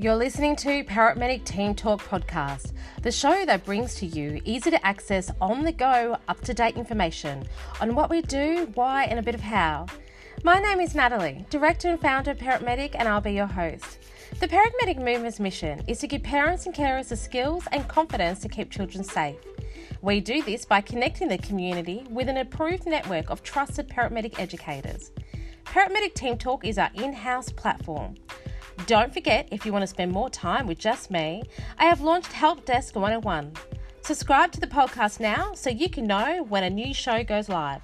You're listening to Parentmedic Team Talk podcast, the show that brings to you easy to access, on the go, up to date information on what we do, why, and a bit of how. My name is Natalie, director and founder of Parentmedic, and I'll be your host. The Parentmedic Movement's mission is to give parents and carers the skills and confidence to keep children safe. We do this by connecting the community with an approved network of trusted parentmedic educators. Parentmedic Team Talk is our in house platform. Don't forget, if you want to spend more time with just me, I have launched Help Desk 101. Subscribe to the podcast now so you can know when a new show goes live.